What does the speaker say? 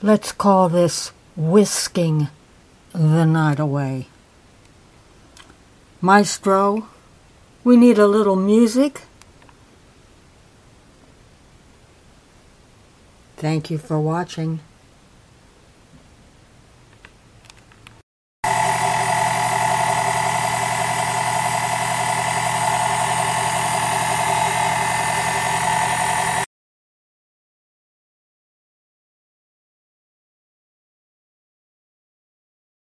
Let's call this whisking the night away. Maestro, we need a little music. Thank you for watching.